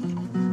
share,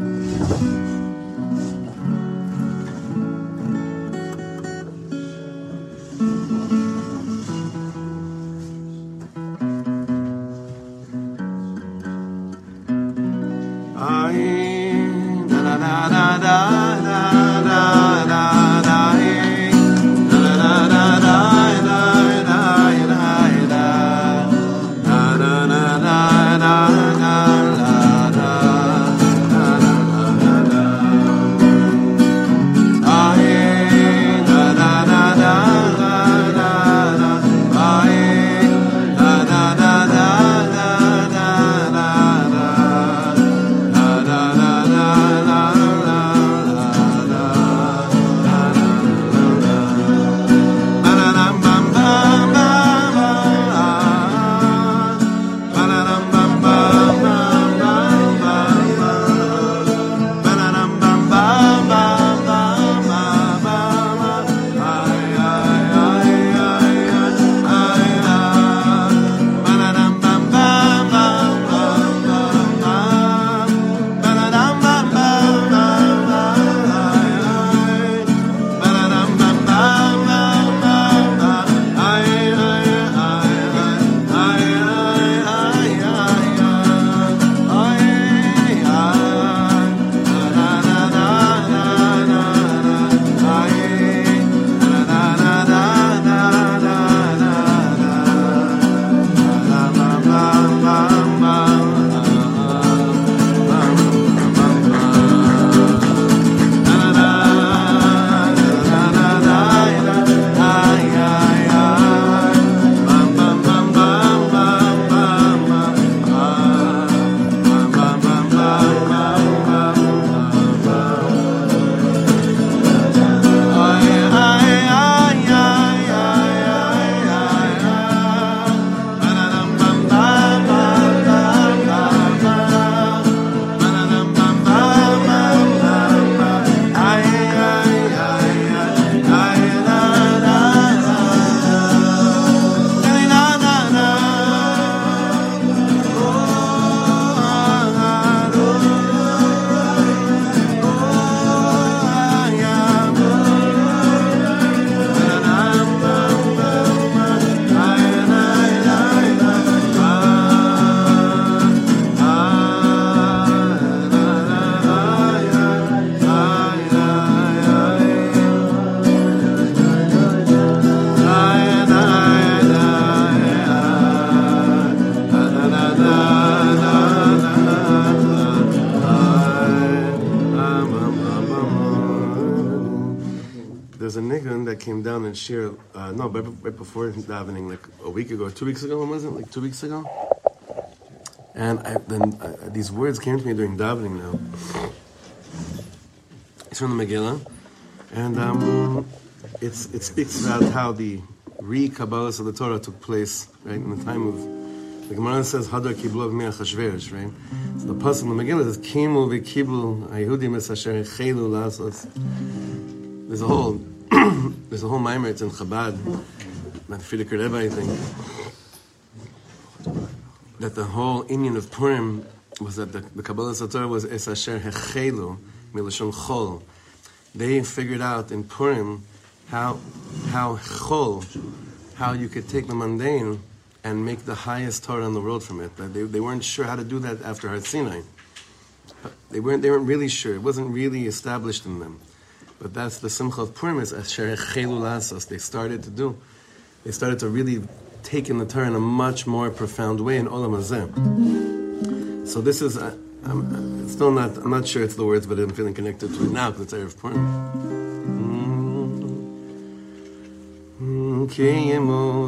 right, before davening, like a week ago, two weeks ago, when was it? Like two weeks ago? And I, then these words came to me during davening now. It's from the Megillah, and um, it's, it speaks about how the re-Kabbalah of the Torah took place, right, in the time of, the Gemara says, Hadar kiblu of Mia Chashverosh, right? So the Pasuk in the Megillah says, Kimu v'kiblu Ayehudim es asher chelu lasos. There's a whole there's a whole mimer, it's in Chabad, not Rebbe, I think, that the whole inyan of Purim was that the, the Kabbalah Sator was Es Asher Hechelu, Milashon Chol. They figured out in Purim how, how Chol, how you could take the mundane and make the highest Torah in the world from it. They, they weren't sure how to do that after Har Sinai. They weren't, they weren't really sure. It wasn't really established in them. But that's the Simcha of Purim is Asher Chelu Lasos. They started to do it started to really take in the Torah in a much more profound way in Olam Hazeh. So this is, I, am still not, I'm not sure it's the words, but I'm feeling connected to it now because it's Erev Purim. קיימו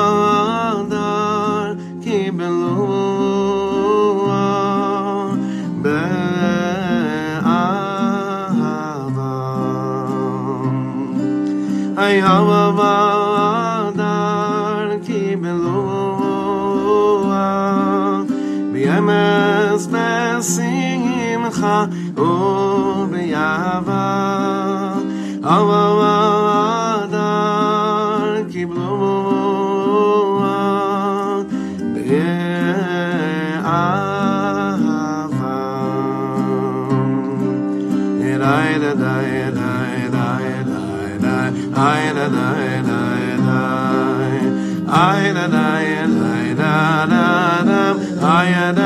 ay hava va dar ki melo bi amas masing kha o bi hava hava Ay,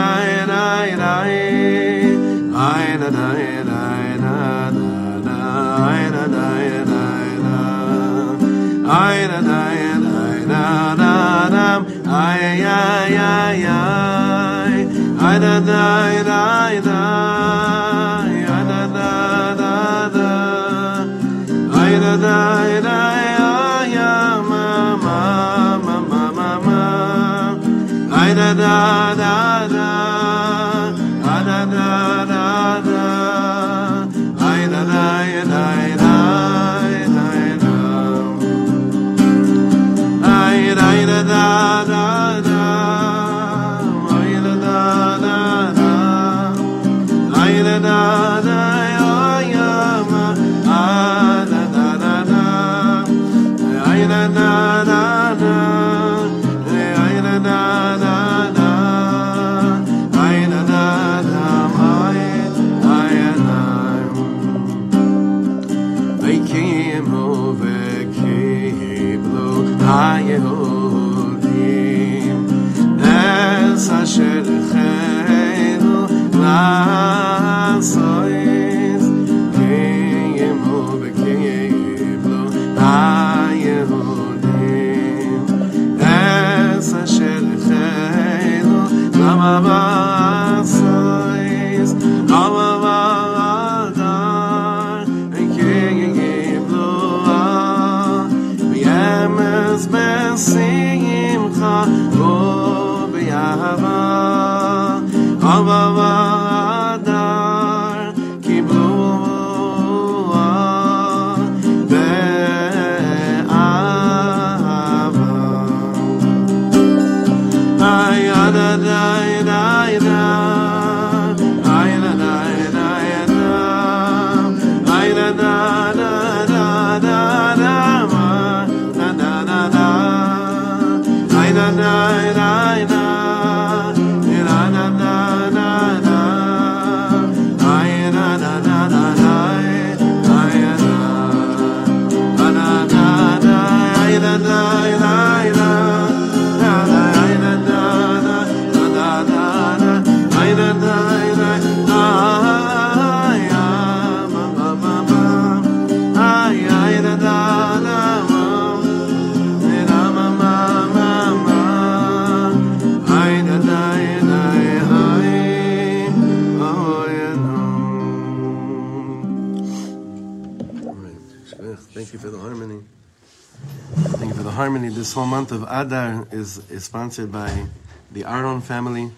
This whole month of Adar is, is sponsored by the Aron family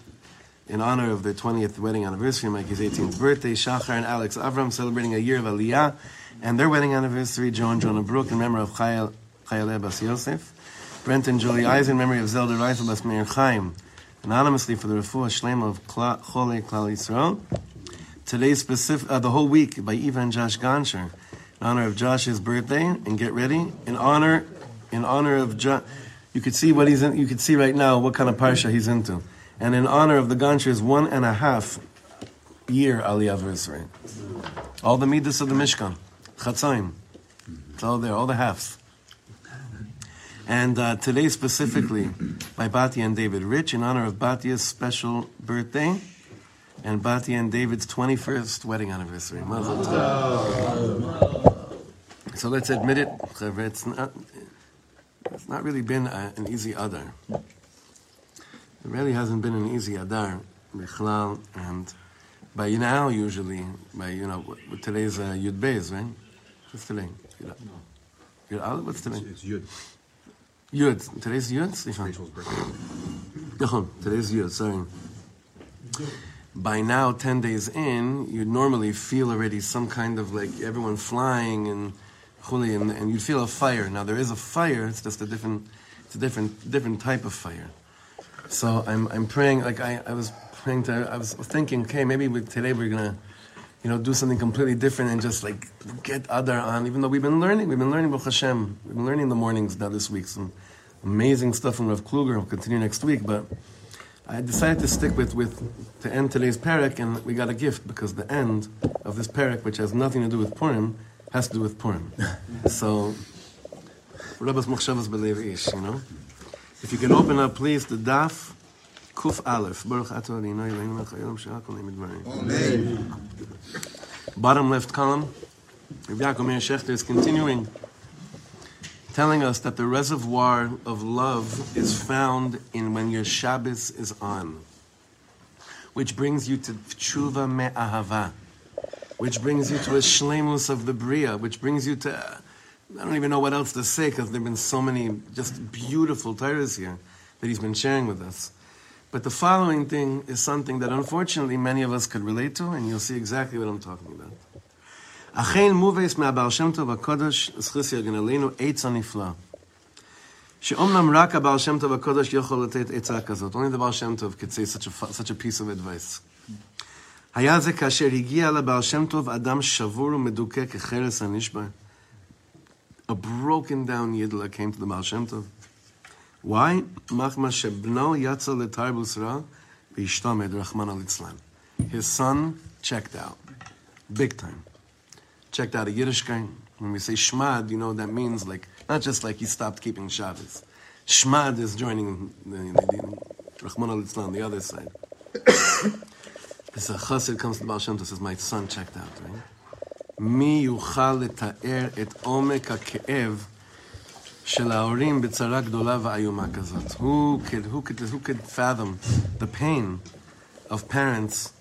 in honor of their 20th wedding anniversary, Mikey's 18th birthday. Shachar and Alex Avram celebrating a year of Aliyah, and their wedding anniversary, Joe and Jonah Brook in memory of Chayel Chayaleh Bas Yosef. Brent and Julie Eisen in memory of Zelda Reifel Bas Meir Chaim. Anonymously for the Refuah Shlema of Chole Klal Yisrael. Today, specific, uh, the whole week by Eva and Josh Gonsher in honor of Josh's birthday. And get ready in honor, in honor of John. You could see what he's in. You could see right now what kind of parsha he's into, and in honor of the Gonshers one and a half year Aliyah anniversary. All the midas of the Mishkan, Chatzayim, it's all there, all the halves. And uh, today specifically by Batia and David Rich in honor of Batia's special birthday and Batia and David's 21st wedding anniversary. Mazel tov. So let's admit it, Chaver, it's not, really been a, an easy Adar. It really hasn't been an easy Adar, Bichlal, and by now usually, by, you know, today's uh, Yud Beis, right? What's today? Yud Yud Aleph? What's today? It's Yud. Yud. Today's Yud? Rachel's Today's Yud, sorry. By now, 10 days in, you normally feel already some kind of like everyone flying and chuli, and, and you feel a fire. Now, there is a fire, it's just a different, it's a different, different type of fire. So I'm, I'm praying, like I, I was praying to, I was thinking, okay, maybe we, today we're gonna, you know, do something completely different and just like get other on, even though we've been learning, we've been learning Baruch Hashem, we've been learning the mornings now this week, some amazing stuff from Rav Kluger, we'll continue next week, but I decided to stick with, with to end today's parak, and we got a gift because the end of this parak, which has nothing to do with Purim, has to do with Purim. so, Rabbas Mochshavas Belev Ish, you know? If you can open up, please, the Daf Kuf Aleph. Baruch Ato Adonai Eloheinu melech she'akol na'im. Amen. Bottom left column, Rav Yaakov Meir Shechter is continuing telling us that the reservoir of love is found in when your Shabbos is on, which brings you to tshuva me'ahava, which brings you to a shlemus of the bria, which brings you to I don't even know what else to say because there've been so many just beautiful tyrants here that he's been sharing with us. But the following thing is something that unfortunately many of us could relate to, and you'll see exactly what I'm talking about. אכן מובס מהבעל שם טוב הקודש, זכוס יגן עלינו, עץ הנפלא. שאומנם רק הבעל שם טוב הקודש יכול לתת עצה כזאת. Only the בעל שם טוב could say such a, such a piece of advice. היה זה כאשר הגיע לבעל שם טוב אדם שבור ומדוכא כחרס הנשבר. A broken down yidla came to the Baal Shem Tov. Why? מחמא שבנו יצא לתרבוס רע והשתמד רחמנא ליצלן. His son checked out. Big time. Checked out a Yiddishkeit. When we say shmad, you know that means like, not just like he stopped keeping Shabbos. Shmad is joining the, the, the Rachmana litzlan, the other side. It's a chassid comes to Baal Shem says, my son checked out, right? מי יוכל לתאר את עומק הכאב של ההורים בצרה גדולה ואיומה כזאת? Who could, who could, who could fathom the pain of parents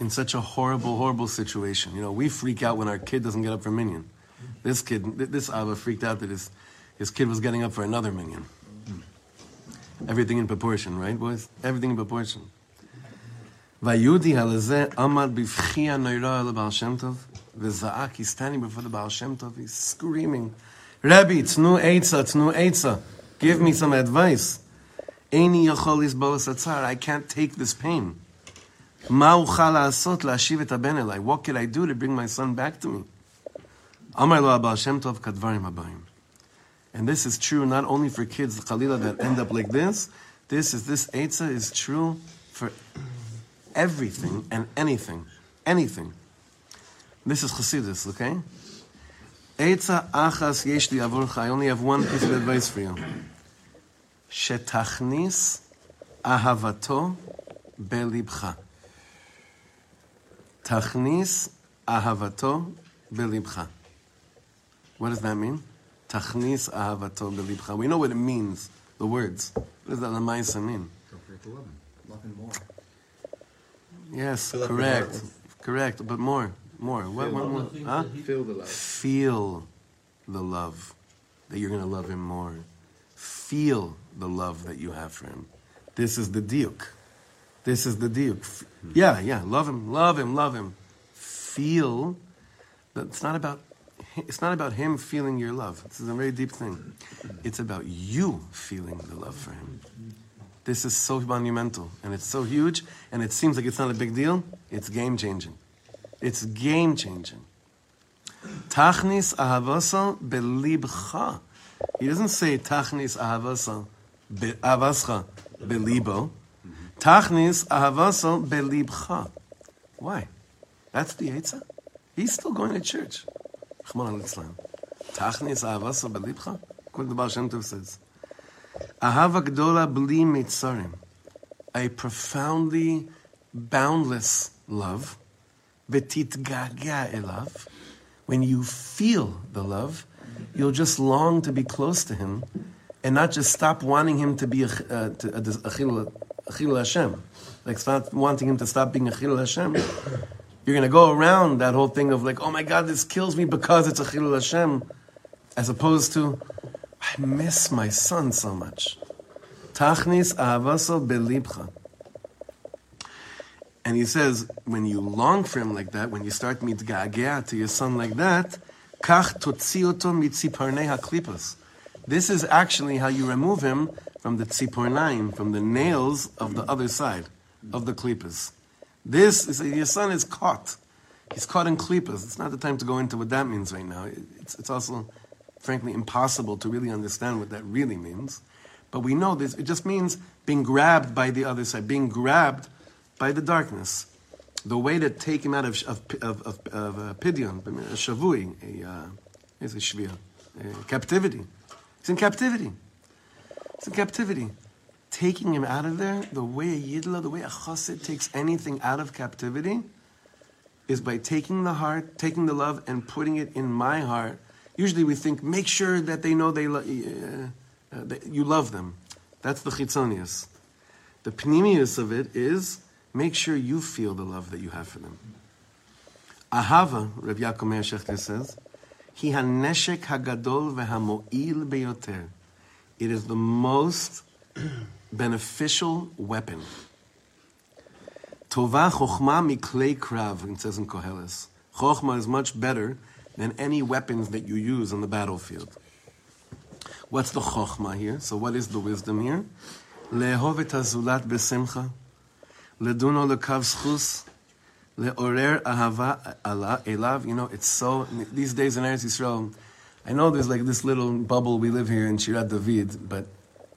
in such a horrible, horrible situation? You know, we freak out when our kid doesn't get up for minyan. This kid, this Abba freaked out that his, his kid was getting up for another minyan. Everything in proportion, right, boys? Everything in proportion. Vayudi Alazeh Amad Bivchia Noira Baal Shem Tov. Viza'ak, he's standing before the Baal Shem Tov, he's screaming, Rabbi, Tnu Eitza, Tnu Eitza, give me some advice. Eini Yachol Yisbolas Atzar, I can't take this pain. Ma Uchal Asot Lashiv Et Aben Elai, what can I do to bring my son back to me? Amar Lo Baal Shem Tov Kadvarim Abayim. And this is true not only for kids, khalilah that end up like this, this is, this Eitza is true for everything and anything. Anything. This is Chassidus, okay? Eitzah achas yesh li avurcha. I only have one piece of advice for you. Shetachnis ahavato belibcha. Tachnis ahavato belibcha. What does that mean? Tachnis ahavato belibcha. We know what it means, the words. What does that mean? Don't forget love more. Yes, correct. Correct, but more. More. What, what, more? Huh? Feel the love. Feel the love that you're going to love him more. Feel the love that you have for him. This is the diuk. This is the diuk. F- Yeah, yeah. Love him, love him, love him. Feel that it's not about it's not about him feeling your love. This is a very deep thing. It's about you feeling the love for him. This is so monumental and it's so huge and it seems like it's not a big deal. It's game changing. It's game changing. Tachnis ahavasa belibcha. He doesn't say tachnis ahavasa avascha belibo. Tachnis ahavasa belibcha. Why? That's the Eitzah. He's still going to church. Tachnis ahavasa belibcha? What the Baal Shem Tov says. Ahava gdola bli mitzarim. A profoundly boundless love. V'titgaga elav. When you feel the love, you'll just long to be close to him and not just stop wanting him to be a, uh, to, a, a, chil, Hashem. Like stop wanting him to stop being a chil Hashem. You're going to go around that whole thing of like, oh my God, this kills me because it's a chil Hashem, as opposed to, I miss my son so much. Tachnis ahavaso belibcha. And he says, when you long for him like that, when you start mitgagea to your son like that, kach totzioto haklipas. This is actually how you remove him from the tzipornaim, from the nails of the other side of the klipas. This is your son is caught. He's caught in klipas. It's not the time to go into what that means right now. It's, it's also, frankly, impossible to really understand what that really means. But we know this. It just means being grabbed by the other side, being grabbed by the darkness. The way to take him out of of of, of, of uh, pidyon, a shavui, a uh, a shvia, captivity. He's in captivity. He's in captivity. Taking him out of there, the way a yidla, the way a chassid takes anything out of captivity, is by taking the heart, taking the love, and putting it in my heart. Usually we think, make sure that they know they lo- uh, uh, that you love them. That's the chitzonius. The pnimius of it is make sure you feel the love that you have for them. Ahava, Rav Yaakov Meir Shechter says, he haneshek hagadol vehamo'il beyoter. It is the most beneficial weapon. Tova chokhma miklei krav, it says in Koheles. Chokhma is much better than any weapons that you use on the battlefield. What's the chokhma here? So what is the wisdom here? Le'ehov et hazulat besimcha, leduno lekav schus, le'orer ahava elav. You know, it's so, these days in Eretz Yisrael, I know there's like this little bubble we live here in Shirat David, but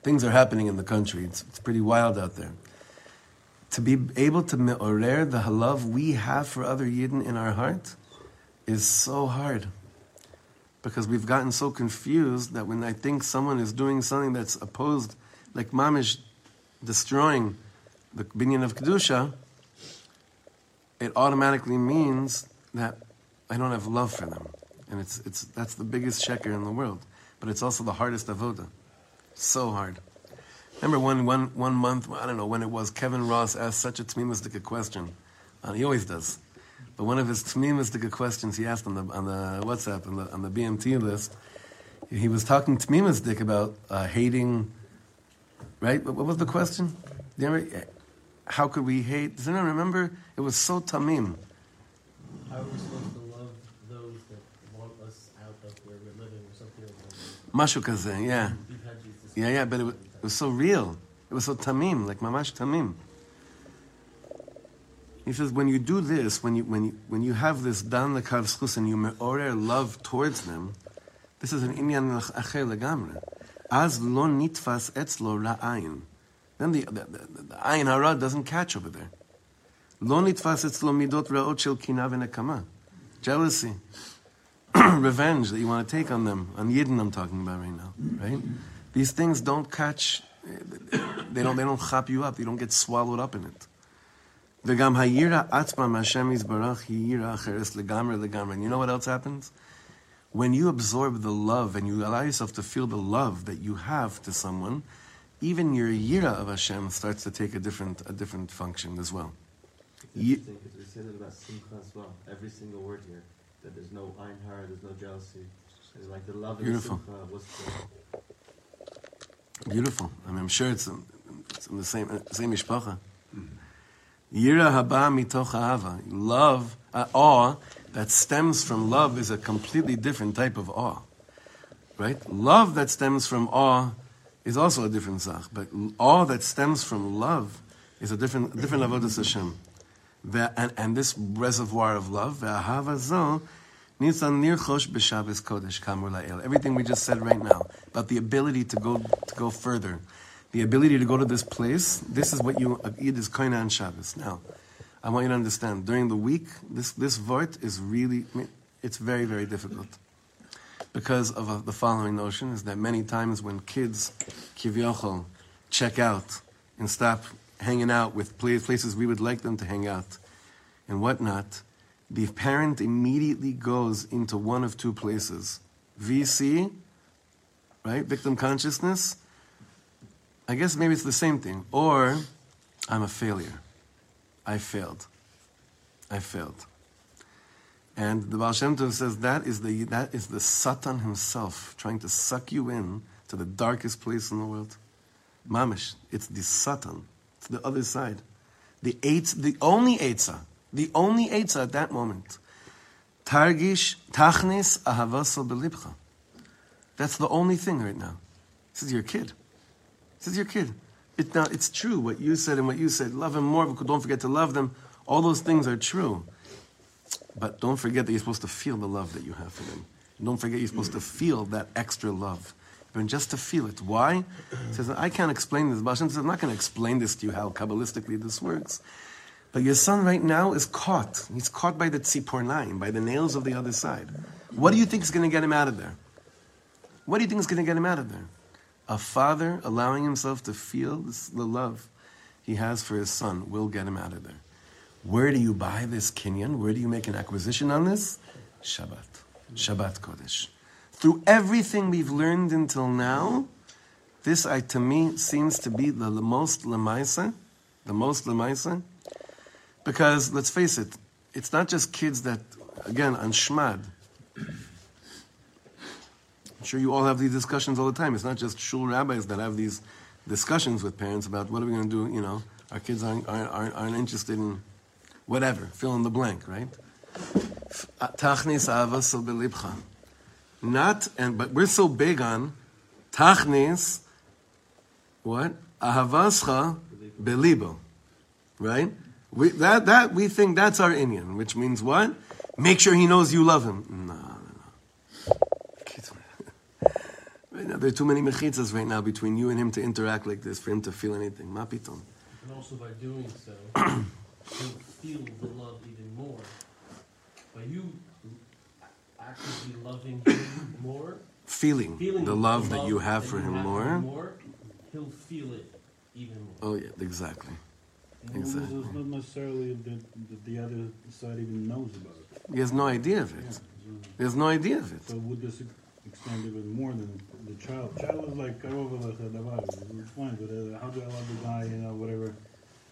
things are happening in the country. It's, it's pretty wild out there. To be able to me'orer the halav we have for other Yidden in our heart is so hard. Because we've gotten so confused that when I think someone is doing something that's opposed, like Mamish destroying the binyan of Kedusha, it automatically means that I don't have love for them. And it's, it's, that's the biggest sheker in the world. But it's also the hardest avoda. So hard. Remember one, one, one month, I don't know when it was, Kevin Ross asked such a tmimistic question. Uh, he always does. But one of his tmimistic questions he asked on the, on the WhatsApp, on the, on the BMT list, he was talking tmimistic about uh, hating, right? What, what was the question? Do you remember? How could we hate? Does anyone remember? It was so tamim. How are we supposed to love those that want us out of where we're living or something like that? Mashu yeah. We've had these discussions. Yeah, yeah, but it was, it was so real. It was so tamim, like mamash tamim. He says, when you do this, when you, when you, when you have this dan lekav schus and you me'orer love towards them, this is an inyan acher legamre. As lo nitfas etzlo ra'ayin. Then the, the, the, the ayin hara doesn't catch over there. Lo nitfas etzlo midot ra'ot shel kina v'nekama. Jealousy. Revenge that you want to take on them. On Yidden I'm talking about right now, right? These things don't catch, they don't, they don't chop you up, you don't get swallowed up in it. וגם היראה עצמה מהשם יזברך היא יראה אחרת לגמרי לגמרי. And you know what else happens? When you absorb the love and you allow yourself to feel the love that you have to someone, even your yira of Hashem starts to take a different, a different function as well. Ye- Interesting because we say that about simcha as well. Every single word here, that there's no ein har, there's no jealousy. It's like the love and the Beautiful. simcha. What's the, Beautiful. I mean, I'm sure it's in, it's in the same uh, same mishpacha. Yira haba mitoch ahava. Love, uh, awe that stems from love is a completely different type of awe, right? Love that stems from awe is also a different zach, but awe that stems from love is a different different avodas Hashem. And, and this reservoir of love. Everything we just said right now about the ability to go to go further, the ability to go to this place. This is what you eat is koina on Shabbos. Now, I want you to understand. During the week, this this vort is really it's very very difficult because of uh, the following notion is that many times when kids kivyochol check out and stop hanging out with places we would like them to hang out and whatnot, the parent immediately goes into one of two places. VC, right? Victim consciousness. I guess maybe it's the same thing. Or I'm a failure. I failed. I failed. And the Baal Shem Tov says that is the, that is the Satan himself trying to suck you in to the darkest place in the world. Mamish, it's the Satan. It's the other side. The eight, the only Eitzah, the only Eitzah at that moment. Targish tachnis ahavasal belibcha. That's the only thing right now. This is your kid. Is your kid. It, now, it's true what you said and what you said. Love him more, but don't forget to love them. All those things are true. But don't forget that you're supposed to feel the love that you have for them. And don't forget you're supposed to feel that extra love. And just to feel it. Why? He says, I can't explain this. Baal Shem says, I'm not going to explain this to you how Kabbalistically this works. But your son right now is caught. He's caught by the tzipor by the nails of the other side. What do you think is going to get him out of there? What do you think is going to get him out of there? A father allowing himself to feel this, the love he has for his son will get him out of there. Where do you buy this kinyan? Where do you make an acquisition on this? Shabbat. Shabbat Kodesh. Through everything we've learned until now, this I, to me seems to be the, the most lemaisa, the most lemaisa, because let's face it, it's not just kids that, again, on shmad. I'm sure you all have these discussions all the time. It's not just shul rabbis that have these discussions with parents about what are we going to do. You know, our kids aren't, aren't, aren't, interested in whatever, fill in the blank, right? Tachnis avasal belibcha. Not, and but we're so big on tachnis, what? Ahavascha belibo. Right? We, that, that, we think that's our inyan, which means what? Make sure he knows you love him. No. Right now, there are too many mechitzas right now between you and him to interact like this, for him to feel anything. Mapiton. And also by doing so, he'll feel the love even more. By you actively loving him more, Feeling, feeling the love that you have that for you him have more. more, he'll feel it even more. Oh, yeah, exactly. Well, it's Exactly. not necessarily that, that the other side even knows about it. He has no idea of Yeah. it. So, He has no idea of it. so would this extend even more than the child? Child is like karova davar. It's fine, but uh, how do I love the guy, you know, whatever,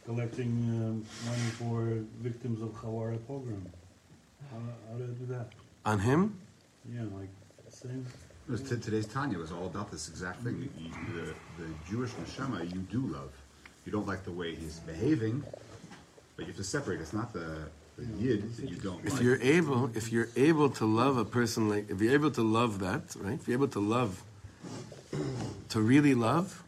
collecting um, money for victims of Hawara pogrom? How, how do I do that? On him, Yeah, like same. It was t- today's Tanya was all about this exact thing. You, the, the Jewish neshama you do love. You don't like the way he's behaving, but you have to separate. It's not the, the yid that you don't if you're able, if you're able to love a person like, if you're able to love that, right? If you're able to love, to really love,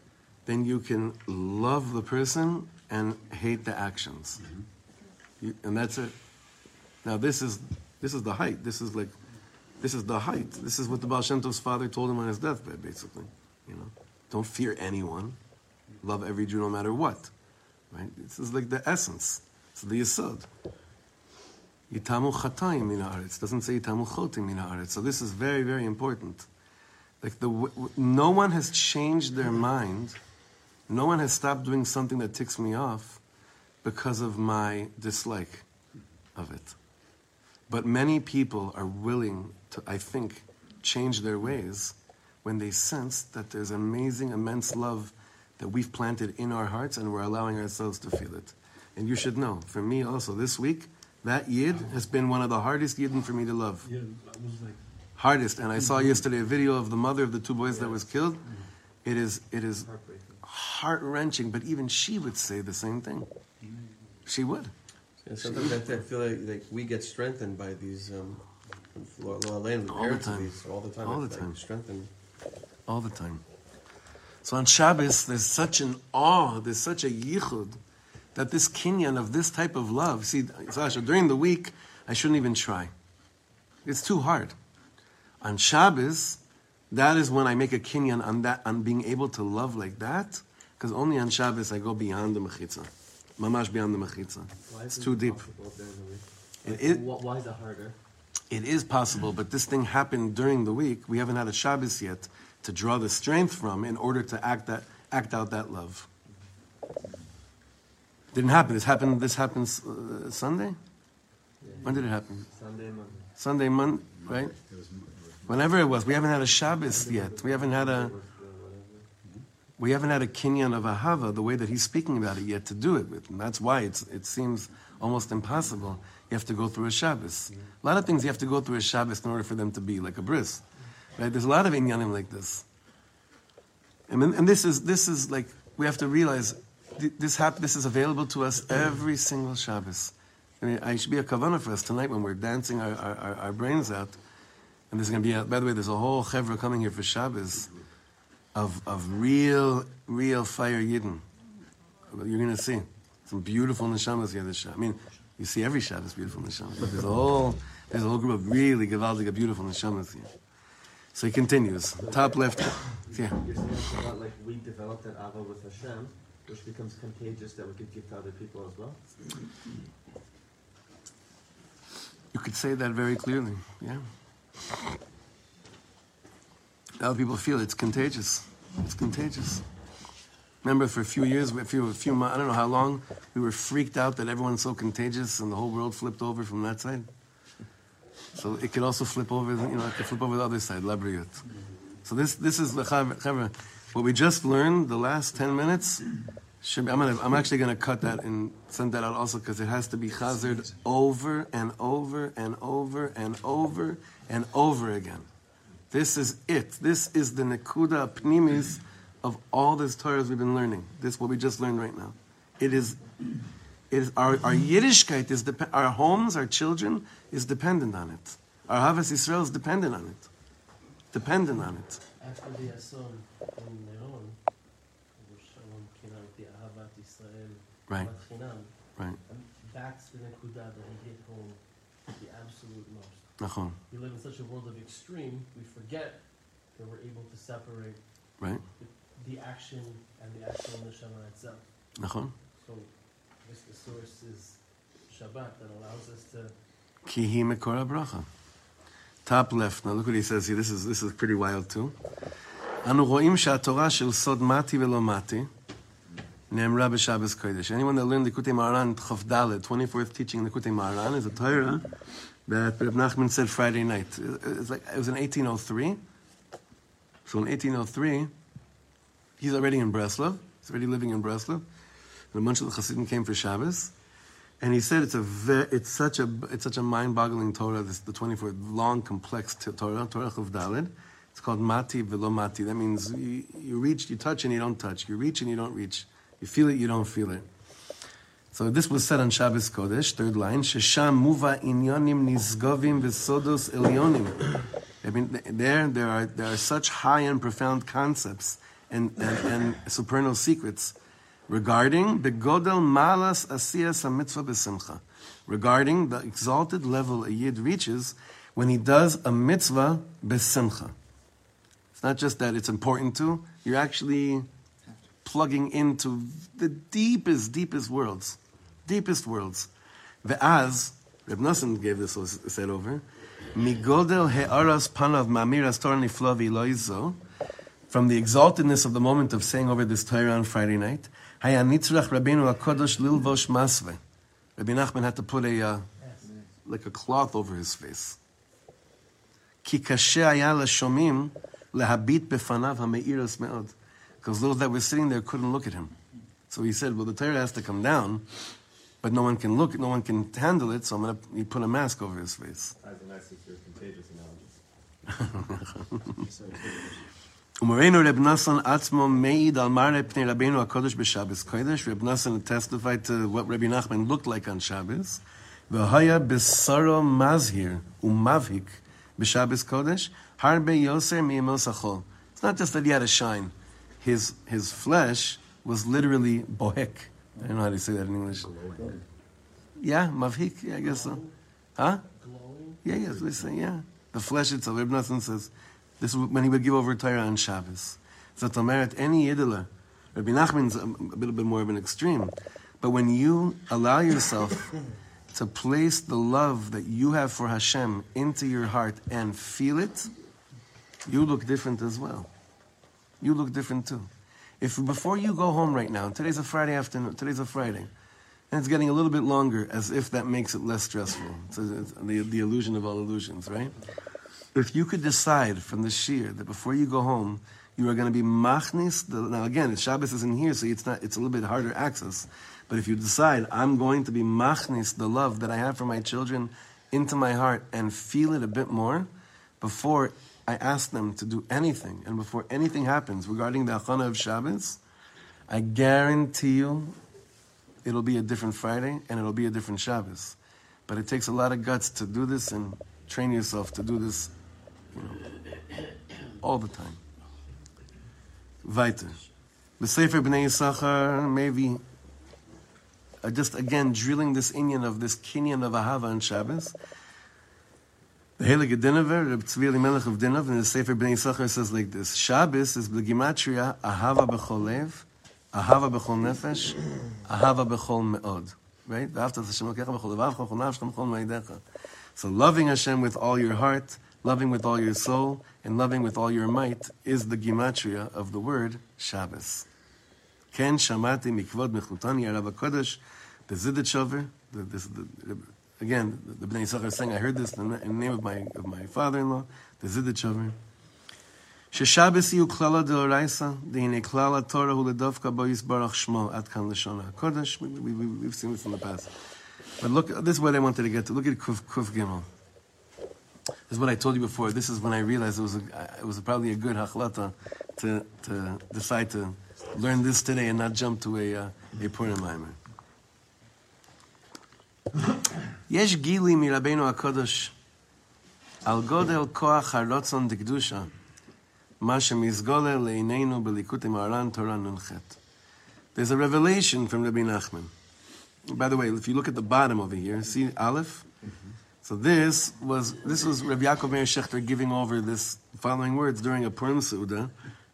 then you can love the person and hate the actions, mm-hmm. you, and that's it. Now this is this is the height. This is like, this is the height. This is what the Baal Shem Tov's father told him on his deathbed, basically. You know, don't fear anyone. Love every Jew no matter what. Right? This is like the essence. It's the yisod. Yitamu chatayim min haaretz. Doesn't say yitamu chotim min haaretz. So this is very, very important. Like the, no one has changed their mind. No one has stopped doing something that ticks me off because of my dislike of it. But many people are willing to, I think, change their ways when they sense that there's amazing, immense love that we've planted in our hearts and we're allowing ourselves to feel it. And you should know, for me also, this week, that Yid has been one of the hardest Yidden for me to love. Yeah, was like, Hardest. And I saw yesterday a video of the mother of the two boys that was killed. It is, it is heart wrenching, but even she would say the same thing. She would. Yeah, sometimes I th- feel like, like we get strengthened by these um, Law Law Land, the All the time. these all the time. All the feel like time. Strengthened. all the time. So on Shabbos, there's such an awe, there's such a yichud, that this kinyan of this type of love, see, Sasha, during the week, I shouldn't even try. It's too hard. On Shabbos, that is when I make a kinyan on that, on being able to love like that, because only on Shabbos I go beyond the mechitza. Mamash beyond the mechitza. Why It's is it too deep. impossible during the? It is, Why is it harder? it is possible, but this thing happened during the week. We haven't had a Shabbos yet to draw the strength from in order to act that act out that love. Didn't happen. This happened. This happens uh, Sunday. When did it happen? Sunday, Monday. Sunday, Monday, right? It was, it was Whenever it was, we haven't had a Shabbos yet. We haven't had a whatever. we haven't had a kinyan of ahava the way that he's speaking about it yet to do it with, and that's why it's it seems almost impossible. You have to go through a Shabbos. A lot of things you have to go through a Shabbos in order for them to be like a bris. Right? There's a lot of inyanim like this. And, and this is this is like we have to realize this hap- this is available to us every single Shabbos. I mean, should be a kavanah for us tonight when we're dancing our, our, our, brains out. And there's going to be, a, by the way, there's a whole chevra coming here for Shabbos of, of real, real fire yidden. You're going to see some beautiful neshamas here this Shabbos. I mean, you see every Shabbos beautiful neshamas, but there's a whole, there's a whole group of really gewaldige, beautiful neshamas here. So he continues. Top left. Yeah. You're saying it's like we developed that ava with Hashem, which becomes contagious that we could give to other people as well. You could say that very clearly. Yeah. Other people feel it's contagious. It's contagious. Remember, for a few years, a few, a few months, I don't know how long, we were freaked out that everyone's so contagious and the whole world flipped over from that side. So it could also flip over, you know, it could flip over the other side, labriyut. So this, this is the. What we just learned, the last 10 minutes, should be, I'm, gonna, I'm actually going to cut that and send that out also because it has to be chazered over and over and over and over and over again. This is it. This is the nekuda pnimis of all this Torahs we've been learning. This what we just learned right now. It is, it is our, our Yiddishkeit is our homes, our children is dependent on it. Our Havas Israel is dependent on it. Dependent on it. After the Ason in Meron, Shalom Kinam, the Ahavat Israel, Right. Ahavat Chinam, Right. and that's the Nekuda that he hit home the absolute most. Nachon. We live in such a world of extreme, we forget that we're able to separate Right. the, the action and the actual neshama itself. So, guess the source is Shabbat that allows us to Kihi Mekora Bracha top left. Now look what he says here. This is, this is pretty wild too. אנו רואים שהתורה של סוד מתי ולא מתי נאמרה בשבס קודש. Anyone that learned Likutei Moharan Chavdalet, 24th teaching Likutei Moharan, is a Torah that Reb Nachman said Friday night. It's like, it was in 1803. So in 1803, he's already in Breslov. He's already living in Breslov. And a bunch of the Hasidim came for Shabbos. And he said it's a ve- it's such a it's such a mind-boggling Torah. This the 24 long, complex Torah, Torah of Daled. It's called Mati velo Mati. That means you, you reach, you touch, and you don't touch. You reach and you don't reach. You feel it, you don't feel it. So this was said on Shabbos Kodesh, third line. Shesham muva inyanim nizgovim v'sodos elyonim. I mean, there there are there are such high and profound concepts and and, and supernal secrets regarding the godel malas asiyas mitzvah b'simcha, regarding the exalted level a yid reaches when he does a mitzvah b'simcha. It's not just that it's important to; you're actually plugging into the deepest, deepest worlds, deepest worlds. Ve'az, Reb Nosson gave this said over, migodel he'aras panav mamiras from the exaltedness of the moment of saying over this Torah on Friday night, Haya nitzrach Rabbeinu HaKodesh lilvosh masve. Rabbi Nachman had to put a, uh, like a cloth over his face. Ki kashe haya l'shomim lehabit befanav ha'meiras me'od. Because those that were sitting there couldn't look at him. So he said, well, the Torah has to come down, but no one can look, no one can handle it, so I'm going to, he put a mask over his face. As a nice your contagious analogies. Umoreno Reb Nassan Atzmo Meid Al Mare Pnei Rabbeinu HaKodesh B'Shabbos Kodesh. Reb Nassan testified to what Rabbi Nachman looked like on Shabbos. V'haya B'Saro Mazhir Umavhik B'Shabbos Kodesh. Harbe Yoser Mi'emos Achol. It's not just that he had a shine. His, his flesh was literally bohek. I don't know how to say that in English. Yeah, mavhik, yeah, I guess so. Huh? glowing. Yeah, yes, they say, yeah. The flesh itself. Ibn Nassan says, this is when he would give over Torah on Shabbos. So to merit any Yiddilah, Rabbi Nachman's a, a little bit more of an extreme. But when you allow yourself to place the love that you have for Hashem into your heart and feel it, you look different as well. You look different too. If before you go home right now, today's a Friday afternoon, today's a Friday, and it's getting a little bit longer as if that makes it less stressful. It's, it's the, the illusion of all illusions, right? If you could decide from the shir that before you go home, you are going to be machnis. Now again, Shabbos isn't here, so it's not. It's a little bit harder access. But if you decide I'm going to be machnis, the love that I have for my children, into my heart and feel it a bit more, before I ask them to do anything, and before anything happens regarding the Achana of Shabbos, I guarantee you it'll be a different Friday and it'll be a different Shabbos. But it takes a lot of guts to do this and train yourself to do this, all the time. Weiter. The Sefer Bnei Yisachar, maybe uh, just again drilling this inyan of this Kinyan of Ahava on Shabbos. The Heilige Dinover, Reb Tzvi Elimelech of Dinov, in the Sefer Bnei Yisachar says like this: Shabbos is the gematria Ahava b'chol lev, Ahava b'chol nefesh, Ahava b'chol meod. Right? So loving Hashem with all your heart, loving with all your soul, and loving with all your might is the gematria of the word Shabbos. Ken shamati mikvod mechutani Arav HaKodesh, the Ziditshover, the, this, the, the, again, the, the Bnei Yisachar is saying, I heard this in the, in the name of my, of my father-in-law, the Ziditshover. ששבס יהיו כללה דאורייסה, דהנה כלל התורה הוא לדווקא בו יסברך שמו, עד כאן לשון הקודש. We, we, we, we've seen this in the past. But look, this is what I wanted to get to. Look at Kuf, Kuf Gimel. This is what I told you before. This is when I realized it was, a, it was probably a good hachlata to, to decide to learn this today and not jump to a, uh, a Purim Maimer. יש גילי מרבנו הקודש על גודל כוח הרצון דקדושה, מה שמסגולל לעינינו בליקוטי מוהר"ן תורה נ"ח. There's a revelation from Rabbi Nachman. By the way, if you look at the bottom over here, see Aleph? So this was this was Rabbi Yaakov Meir Shechter giving over this following words during a Purim Suda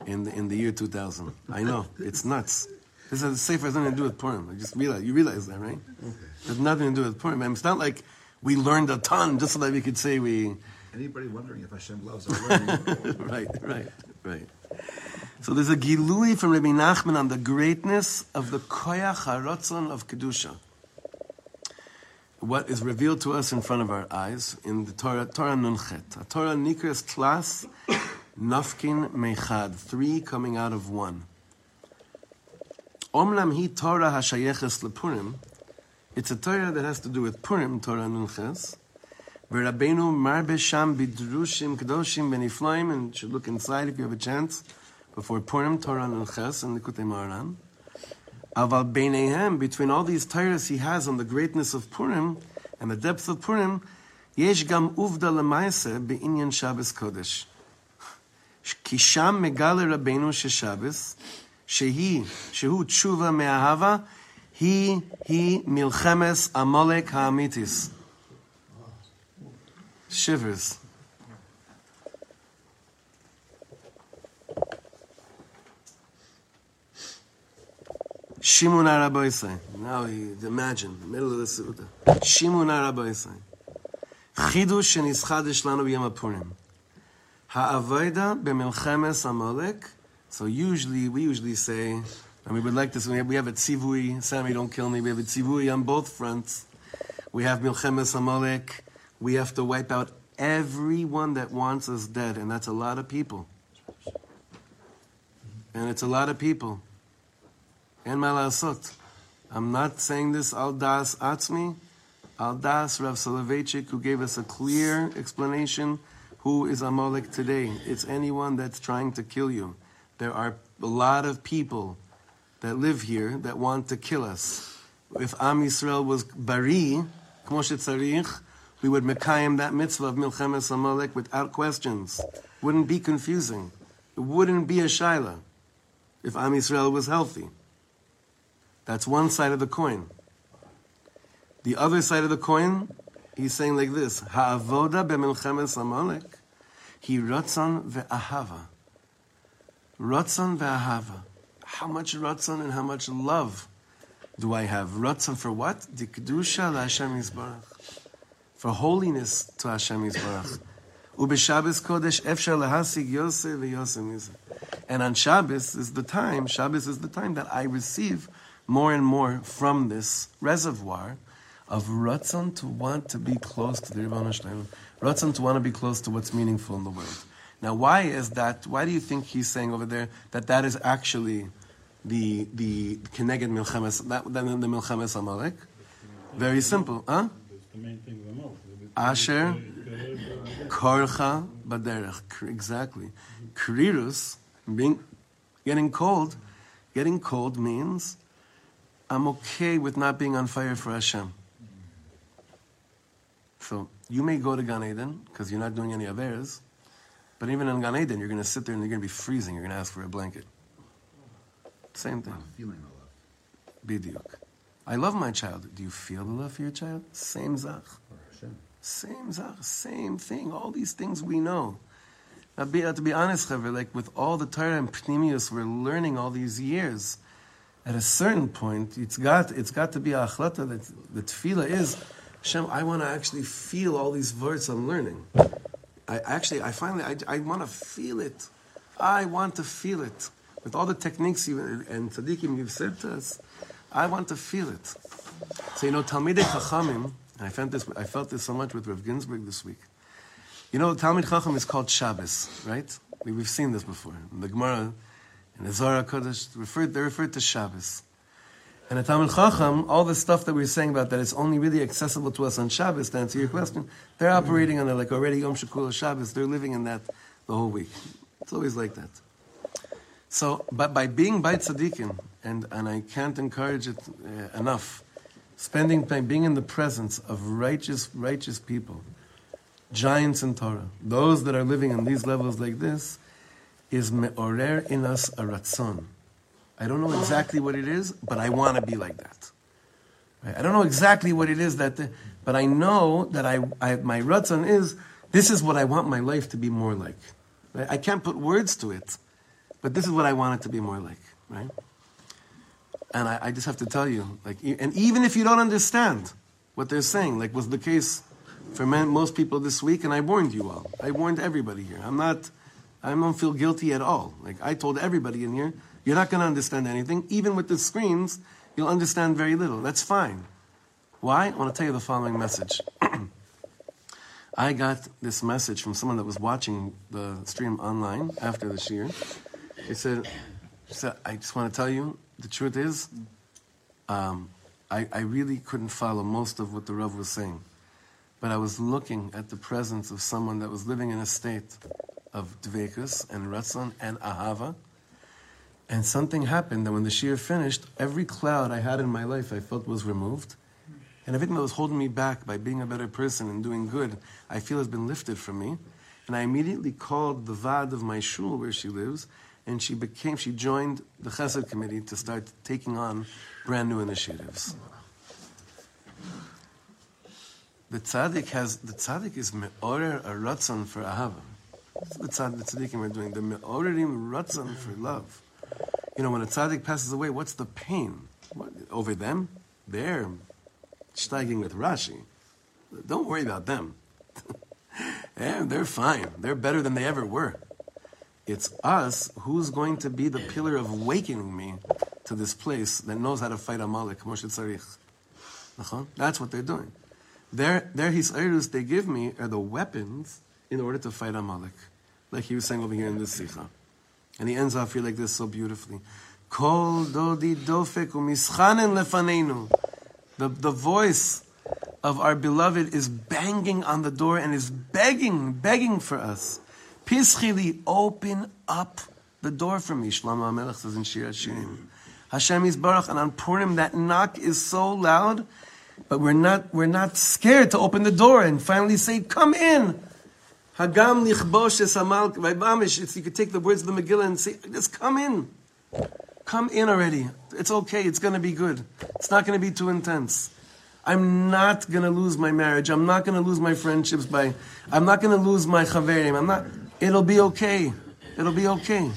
in the, in the year 2000. I know it's nuts. This has Sefer has nothing to do with Purim. I just realize you realize that, right? It has nothing to do with Purim. I mean, it's not like we learned a ton just so that we could say we. Anybody wondering if Hashem loves our learning? right, right, right. So there's a gilui from Rabbi Nachman on the greatness of the koyach harotzon of kedusha. What is revealed to us in front of our eyes in the Torah, Torah Nunchet. A Torah Nikras Tlas, Nafkin Mechad, three coming out of one. Omnam hi Torah hashayeches lepurim. It's a Torah that has to do with Purim, Torah Nunches. V'Rabbeinu marbe sham bidrushim kedoshim beniflaim, and should look inside if you have a chance before Purim, Torah Nunches, and Likutei Moharan. Aval beinehem, between all these Torahs he has on the greatness of Purim and the depth of Purim, yesh gam uvda lemaise beinyan Shabbos Kodesh. כי שם מגלה רבנו ששבס, שהיא, שהוא תשובה מאהבה, היא, היא מלחמס עמלק האמיתיס. Shivers. Shimon Araboisai. Now imagine, the middle of the Suda. Shimon Araboisai. Chidush and Ischadesh Lanu Yom HaPurim. Ha'avoida b'milchemes Amalek. So usually, we usually say, and we would like this, we have, we have a tzivui, Sammy don't kill me, we have a tzivui on both fronts. We have milchemes Amalek. We have to wipe out everyone that wants us dead, and that's a lot of people. And it's a lot of people. And malasot. I'm not saying this al das atzmi, al das Rav Soloveitchik, who gave us a clear explanation who is Amalek today. It's anyone that's trying to kill you. There are a lot of people that live here that want to kill us. If Am Yisrael was bari, we would mekayim that mitzvah of milchemes Amalek without questions. Wouldn't be confusing. It wouldn't be a shaila if Am Yisrael was healthy. That's one side of the coin. The other side of the coin, he's saying like this: Ha'avoda b'milchemes Amalek, he ratzon ve'ahava. Ratzon ve'ahava. How much ratzon and how much love do I have? Ratzon for what? The kedusha Hashem Yisbarach. For holiness to Hashem Yisbarach. Ubeshabbos kodesh efshar lahasig yose ve'yose mizah. And on Shabbos is the time, Shabbos is the time that I receive more and more from this reservoir of ratzon to want to be close to the Ribbon Shalom, ratzon to want to be close to what's meaningful in the world. Now, why is that? Why do you think he's saying over there that that is actually the the keneged milchemes that the, milchemes amalek? Very simple, huh? Asher Korcha baderech. Exactly. Krirus, being, getting cold. Getting cold means I'm okay with not being on fire for Hashem. So you may go to Gan Eden because you're not doing any averes, but even in Gan Eden, you're going to sit there and you're going to be freezing. You're going to ask for a blanket. Same thing. Not feeling the love. Bidyuk. I love my child. Do you feel the love for your child? Same zach. Same zach. Same thing. All these things we know. Now, be, to be honest, Chaver, like with all the Torah and Pnimius we're learning all these years, at a certain point, it's got, it's got to be a hachlata that the tefillah is, Hashem, I want to actually feel all these words I'm learning. I actually, I finally, I, I want to feel it. I want to feel it. With all the techniques you, and tzaddikim you've said to us, I want to feel it. So, you know, Talmidei Chachamim, I felt this, I felt this so much with Rav Ginsburgh this week. You know, Talmid Chacham is called Shabbos, right? We- We've seen this before. In the Gemara, in the Zohar Kodesh, referred, they're referred to Shabbos. And at Talmud Chacham, all the stuff that we're saying about that is only really accessible to us on Shabbos, to answer your question, they're operating on it like already Yom Shakula Shabbos. They're living in that the whole week. It's always like that. So, but by being by tzaddikim, and, and I can't encourage it uh, enough, spending time, being in the presence of righteous, righteous people, giants in Torah, those that are living on these levels like this, is me'orer in us a ratzon. I don't know exactly what it is, but I want to be like that. Right? I don't know exactly what it is that, but I know that I, I my ratzon is this is what I want my life to be more like. Right? I can't put words to it, but this is what I want it to be more like. Right? And I, I just have to tell you, like, and even if you don't understand what they're saying, like was the case for most people this week, and I warned you all. I warned everybody here. I'm not, I don't feel guilty at all. Like I told everybody in here, you're not going to understand anything. Even with the screens, you'll understand very little. That's fine. Why? I want to tell you the following message. I got this message from someone that was watching the stream online after the shear. He said, he said I just want to tell you, the truth is, um, I, I really couldn't follow most of what the Rav was saying. But I was looking at the presence of someone that was living in a state of dvekus and ratzon and ahava. And something happened that when the shir finished, every cloud I had in my life I felt was removed. And everything that was holding me back by being a better person and doing good, I feel has been lifted from me. And I immediately called the vad of my shul where she lives, and she became, she joined the chesed committee to start taking on brand new initiatives. The tzaddik has, the tzaddik is me'orer a ratzon for ahava. That's what the tzaddik, the tzaddikim are doing. The me'orerim ratzon for love. You know, when a tzaddik passes away, what's the pain? What, over them? They're steiging with Rashi. Don't worry about them. yeah, they're fine. They're better than they ever were. It's us who's going to be the pillar of awakening me to this place that knows how to fight Amalek, Moshe Tzarich. That's what they're doing. Their, their hisayrus they give me are the weapons in order to fight Amalek. Like he was saying over here in this Sikha. And he ends off here like this so beautifully. Kol dodi dofek lefanenu. The, the voice of our beloved is banging on the door and is begging, begging for us. Pischili, open up the door for me. Shlomo HaMelech says in Shir Hashirim. Hashem is Baruch, and on Purim that knock is so loud, but we're not, we're not scared to open the door and finally say, come in. Hagam lichbosh es amal v'bamish. It's- You could take the words of the Megillah and say, just come in. Come in already. It's okay. It's going to be good. It's not going to be too intense. I'm not going to lose my marriage. I'm not going to lose my friendships by, I'm not going to lose my chaverim. I'm not, it'll be okay. It'll be okay.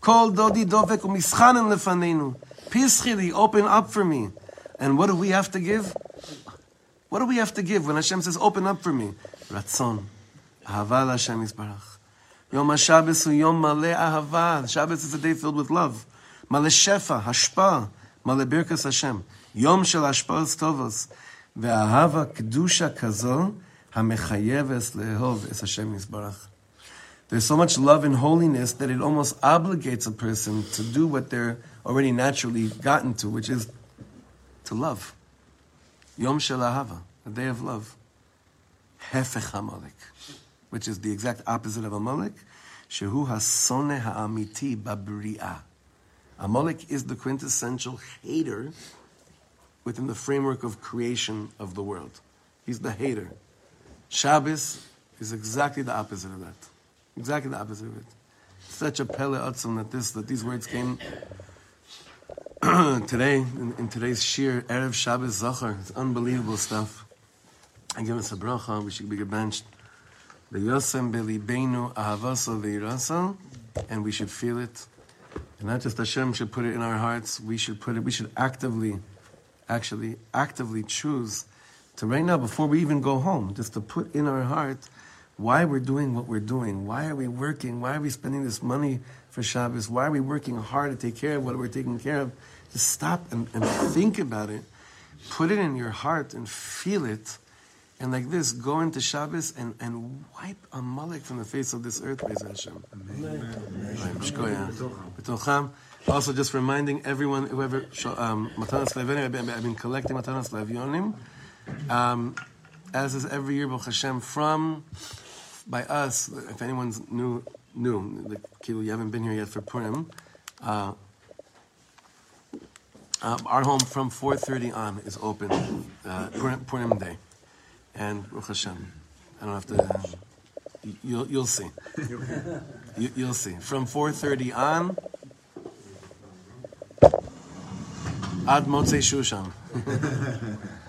Kol dodi dovek umischanen lefanenu. Pischili, open up for me. And what do we have to give? What do we have to give when Hashem says, open up for me? Ratzon. Ahava Hashem Yisbarach. Yom HaShabbos hu Yom Maleh Ahava. Shabbos is a day filled with love. Maleh Shefa, Hashpa, Maleh Birkas Hashem. Yom Shel Hashpaos Tovos. Ve'ahava Kedusha Kazo, HaMechayeves Lehov Es Hashem Yisbarach. There's so much love and holiness that it almost obligates a person to do what they're already naturally gotten to, which is to love. Yom Shel Ahava, a day of love. Hefech Amalek, which is the exact opposite of Amalek. Shehu hasone ha'amiti babri'ah. Amalek is the quintessential hater within the framework of creation of the world. He's the hater. Shabbos is exactly the opposite of that. Exactly the opposite of it. Such a pele atzum that this that these words came today in, in today's shir erev Shabbos Zachor. It's unbelievable stuff. I give us a bracha. We should be benched. Veirasa, and we should feel it. And not just Hashem should put it in our hearts. We should put it. We should actively, actually, actively choose to right now before we even go home, just to put in our heart why we're doing what we're doing. Why are we working? Why are we spending this money for Shabbos? Why are we working hard to take care of what we're taking care of? Just stop and, and think about it. Put it in your heart and feel it. And like this, go into Shabbos and, and wipe Amalek from the face of this earth, Be'ez Hashem. Shkoya. Also, just reminding everyone, whoever, um, Matanas Levionim, I've been- collecting Matanas Levionim, um, as is every year, Baruch Hashem, from, by us, if anyone's new, new, like, you haven't been here yet for Purim, uh, uh, our home from 4.30 on is open, uh, Purim, Purim Day. And Baruch Hashem, I don't have to, you- you'll, you'll see. You, you'll see. From 4.30 on, Ad Motzei Shushan.